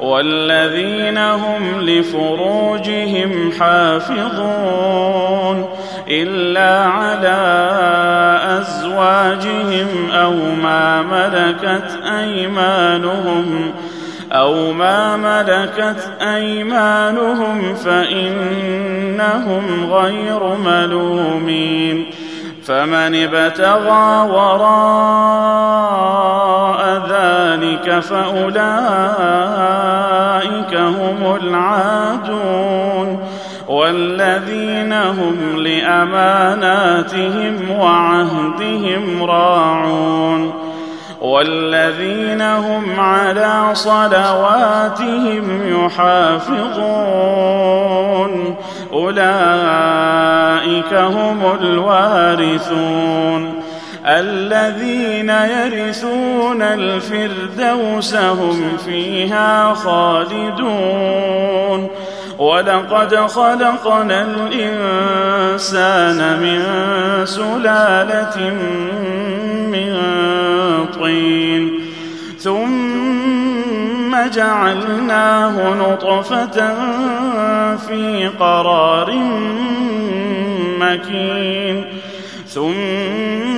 والذين هم لفروجهم حافظون إلا على أزواجهم أو ما ملكت أيمانهم أو ما ملكت أيمانهم فإنهم غير ملومين فمن ابتغى وراء ذلك فأولئك هم العادون والذين هم لأماناتهم وعهدهم راعون والذين هم على صلواتهم يحافظون أولئك هم الوارثون الذين يرثون الفردوس هم فيها خالدون. ولقد خلقنا الإنسان من سلالة من طين. ثم جعلناه نطفة في قرار مكين. ثم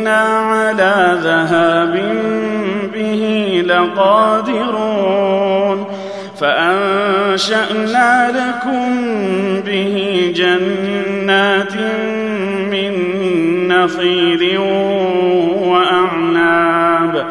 وأنا على ذهاب به لقادرون فانشانا لكم به جنات من نخيل واعناب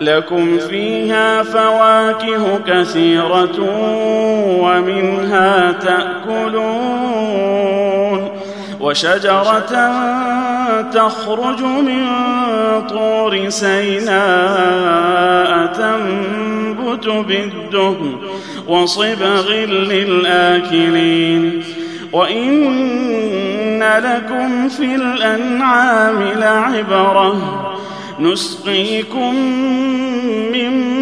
لكم فيها فواكه كثيره ومنها تاكلون وشجرة تخرج من طور سيناء تنبت بالدهن وصبغ للآكلين. وإن لكم في الأنعام لعبرة نسقيكم مما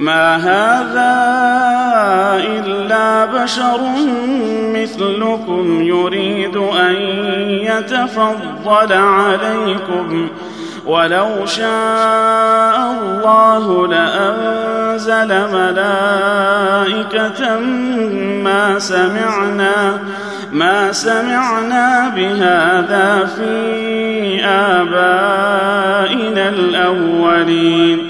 ما هذا إلا بشر مثلكم يريد أن يتفضل عليكم. ولو شاء الله لأنزل ملائكة ما سمعنا ما سمعنا بهذا في آبائنا الأولين.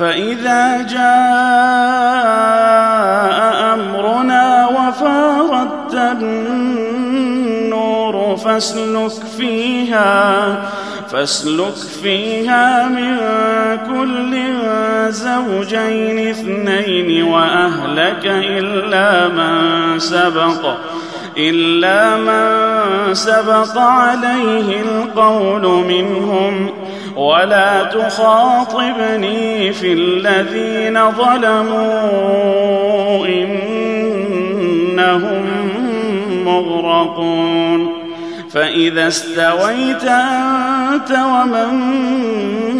فإذا جاء أمرنا وفاردت النور فاسلك فيها فاسلك فيها من كل زوجين اثنين وأهلك إلا من سبق إلا من سبق عليه القول منهم. ولا تخاطبني في الذين ظلموا إنهم مغرقون. فإذا استويت أنت ومن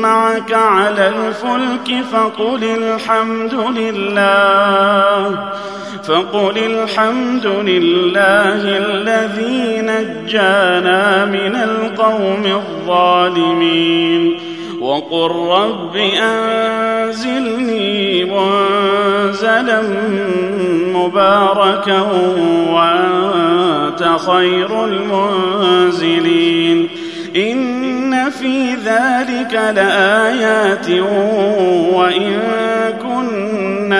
معك على الفلك فقل الحمد لله. فقل الحمد لله الذي نجانا من القوم الظالمين. وقل رب أنزلني منزلا مباركا وأنت خير المنزلين. إن في ذلك لآيات وإن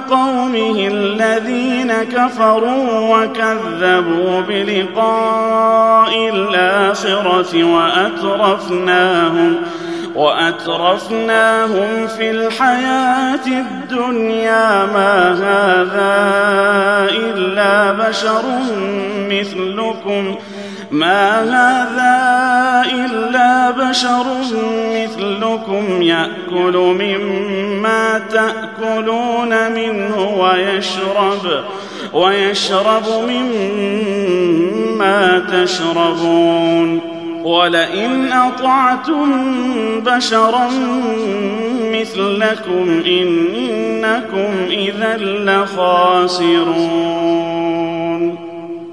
قومه الذين كفروا وكذبوا بلقاء الآخرة وأترفناهم وأترفناهم في الحياة الدنيا. ما هذا إلا بشر مثلكم. ما هذا إلا بشر مثلكم يأكل مما تأكلون منه ويشرب ويشرب مما تشربون. ولئن أطعتم بشرا مثلكم إنكم إذا لخاسرون.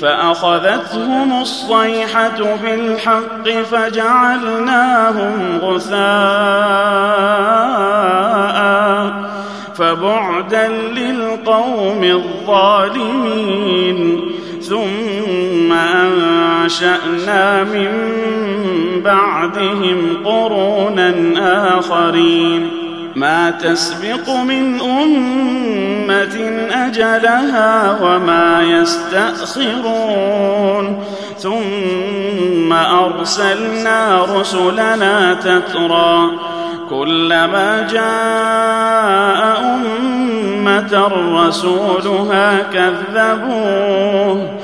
فأخذتهم الصيحة بالحق فجعلناهم غثاء فبعدا للقوم الظالمين ثم أنشأنا من بعدهم قرونا آخرين ما تسبق من أمة أجلها وما يستأخرون. ثم أرسلنا رسلنا تترى كلما جاء أمة رسولها كذبوه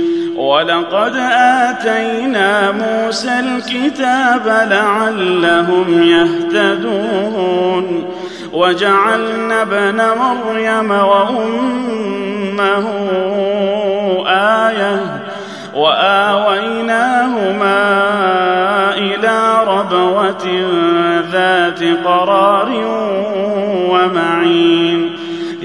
ولقد آتينا موسى الكتاب لعلهم يهتدون. وجعلنا ابن مريم وأمه آية وآويناهما إلى ربوة ذات قرار ومعين.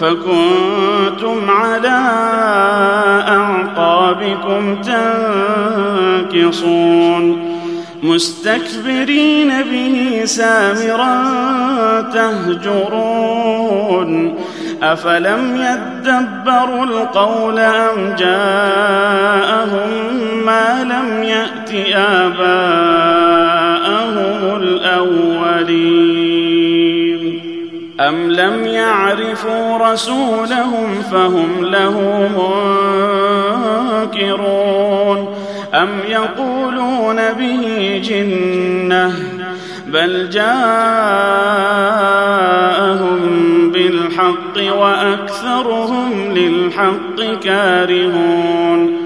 فكنتم على أعقابكم تنكصون مستكبرين به سامرا تهجرون أفلم يدبروا القول أم جاءهم ما لم يأت آباءهم الأولين أم لم يعرفوا رسولهم فهم له منكرون. أم يقولون به جنة بل جاءهم بالحق وأكثرهم للحق كارهون.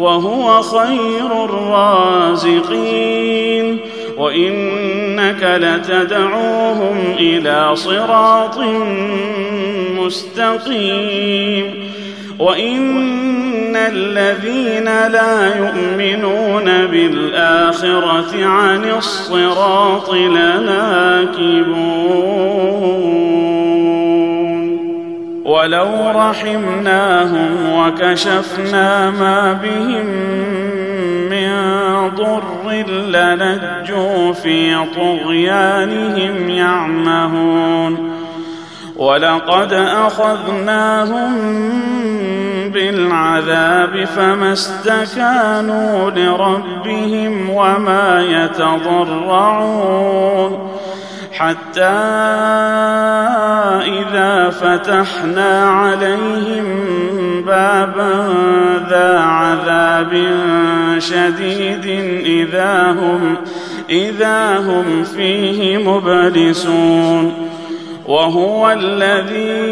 وهو خير الرازقين. وإنك لتدعوهم إلى صراط مستقيم. وإن الذين لا يؤمنون بالآخرة عن الصراط لناكبون ولو رحمناهم وكشفنا ما بهم من ضر لنجوا في طغيانهم يعمهون ولقد أخذناهم بالعذاب فما استكانوا لربهم وما يتضرعون حتى إذا فتحنا عليهم بابا ذا عذاب شديد إذا هم إذا هم فيه مبلسون. وهو الذي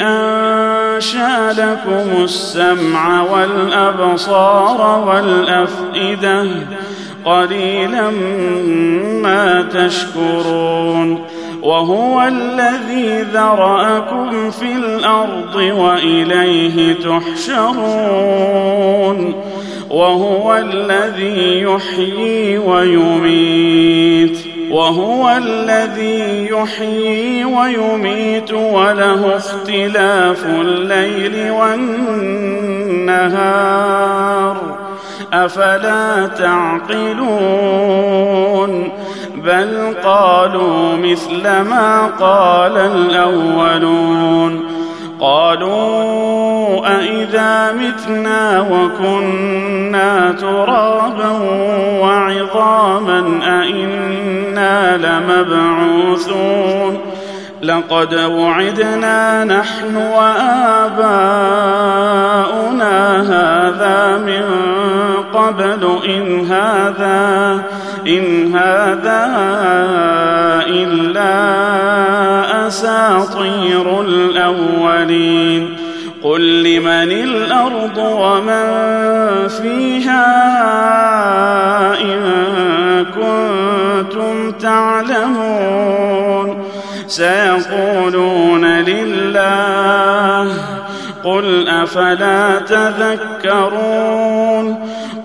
أنشأ لكم السمع والأبصار والأفئدة قليلا ما تشكرون وهو الذي ذرأكم في الأرض وإليه تحشرون وهو الذي يحيي ويميت وهو الذي يحيي ويميت وله اختلاف الليل والنهار أفلا تعقلون بل قالوا مثل ما قال الأولون قالوا أإذا متنا وكنا ترابا وعظاما أإنا لمبعوثون لقد وعدنا نحن وآباؤنا هذا من قبل إن هذا إن هذا إلا أساطير الأولين. قل لمن الأرض ومن فيها إن كنتم تعلمون. سيقولون لله قل أفلا تذكرون.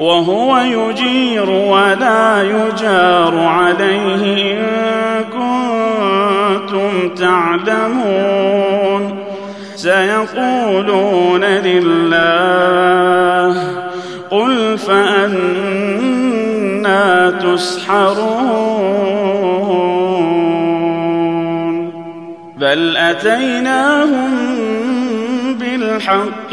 وهو يجير ولا يجار عليه إن كنتم تعلمون. سيقولون لله قل فأنا تسحرون. بل أتيناهم بالحق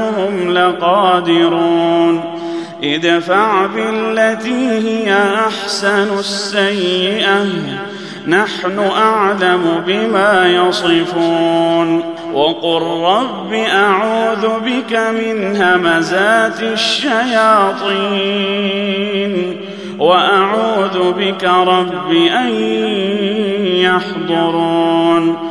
لقادرون ادفع بالتي هي أحسن السيئة نحن أعلم بما يصفون. وقل رب أعوذ بك من همزات الشياطين وأعوذ بك رب أن يحضرون.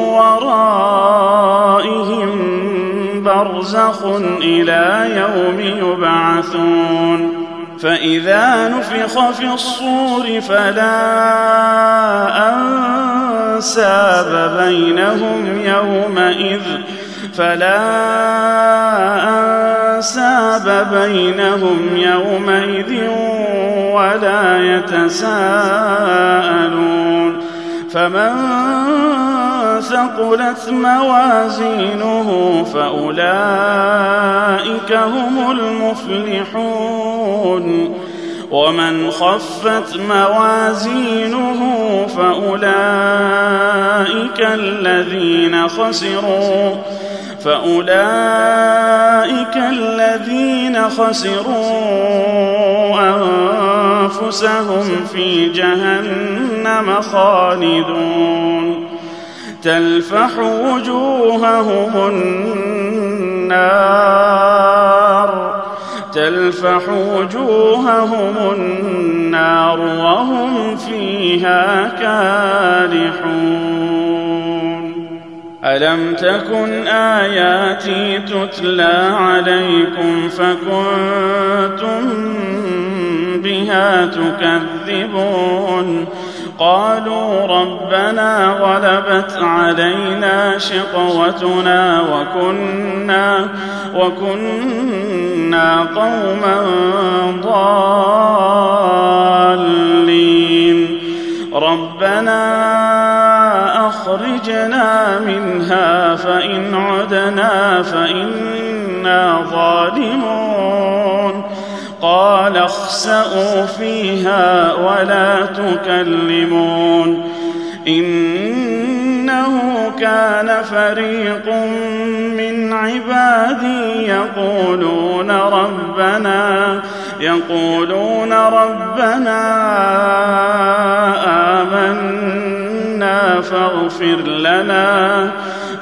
ورائهم برزخ إلى يوم يبعثون فإذا نفخ في الصور فلا أنساب بينهم يومئذ فلا أنساب بينهم يومئذ ولا يتساءلون فمن ثقلت موازينه فأولئك هم المفلحون. ومن خفت موازينه فأولئك الذين خسروا. فأولئك الذين خسروا أنفسهم في جهنم خالدون. تلفح وجوههم النار. تلفح وجوههم النار وهم فيها كالحون ألم تكن آياتي تتلى عليكم فكنتم بها تكذبون؟ قالوا ربنا غلبت علينا شقوتنا وكنا وكنا قوما ضالين. ربنا أخرجنا منها فإن عدنا فإنا ظالمون. قال اخسأوا فيها ولا تكلمون إنه كان فريق من عبادي يقولون ربنا يقولون ربنا فاغفر لنا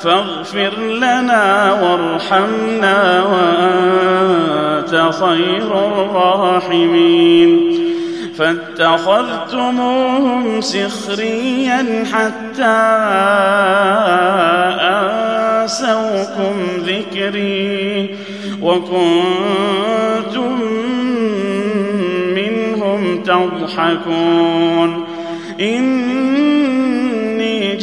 فاغفر لنا وارحمنا وأنت خير الراحمين. فاتخذتموهم سخريا حتى انسوكم ذكري وكنتم منهم تضحكون.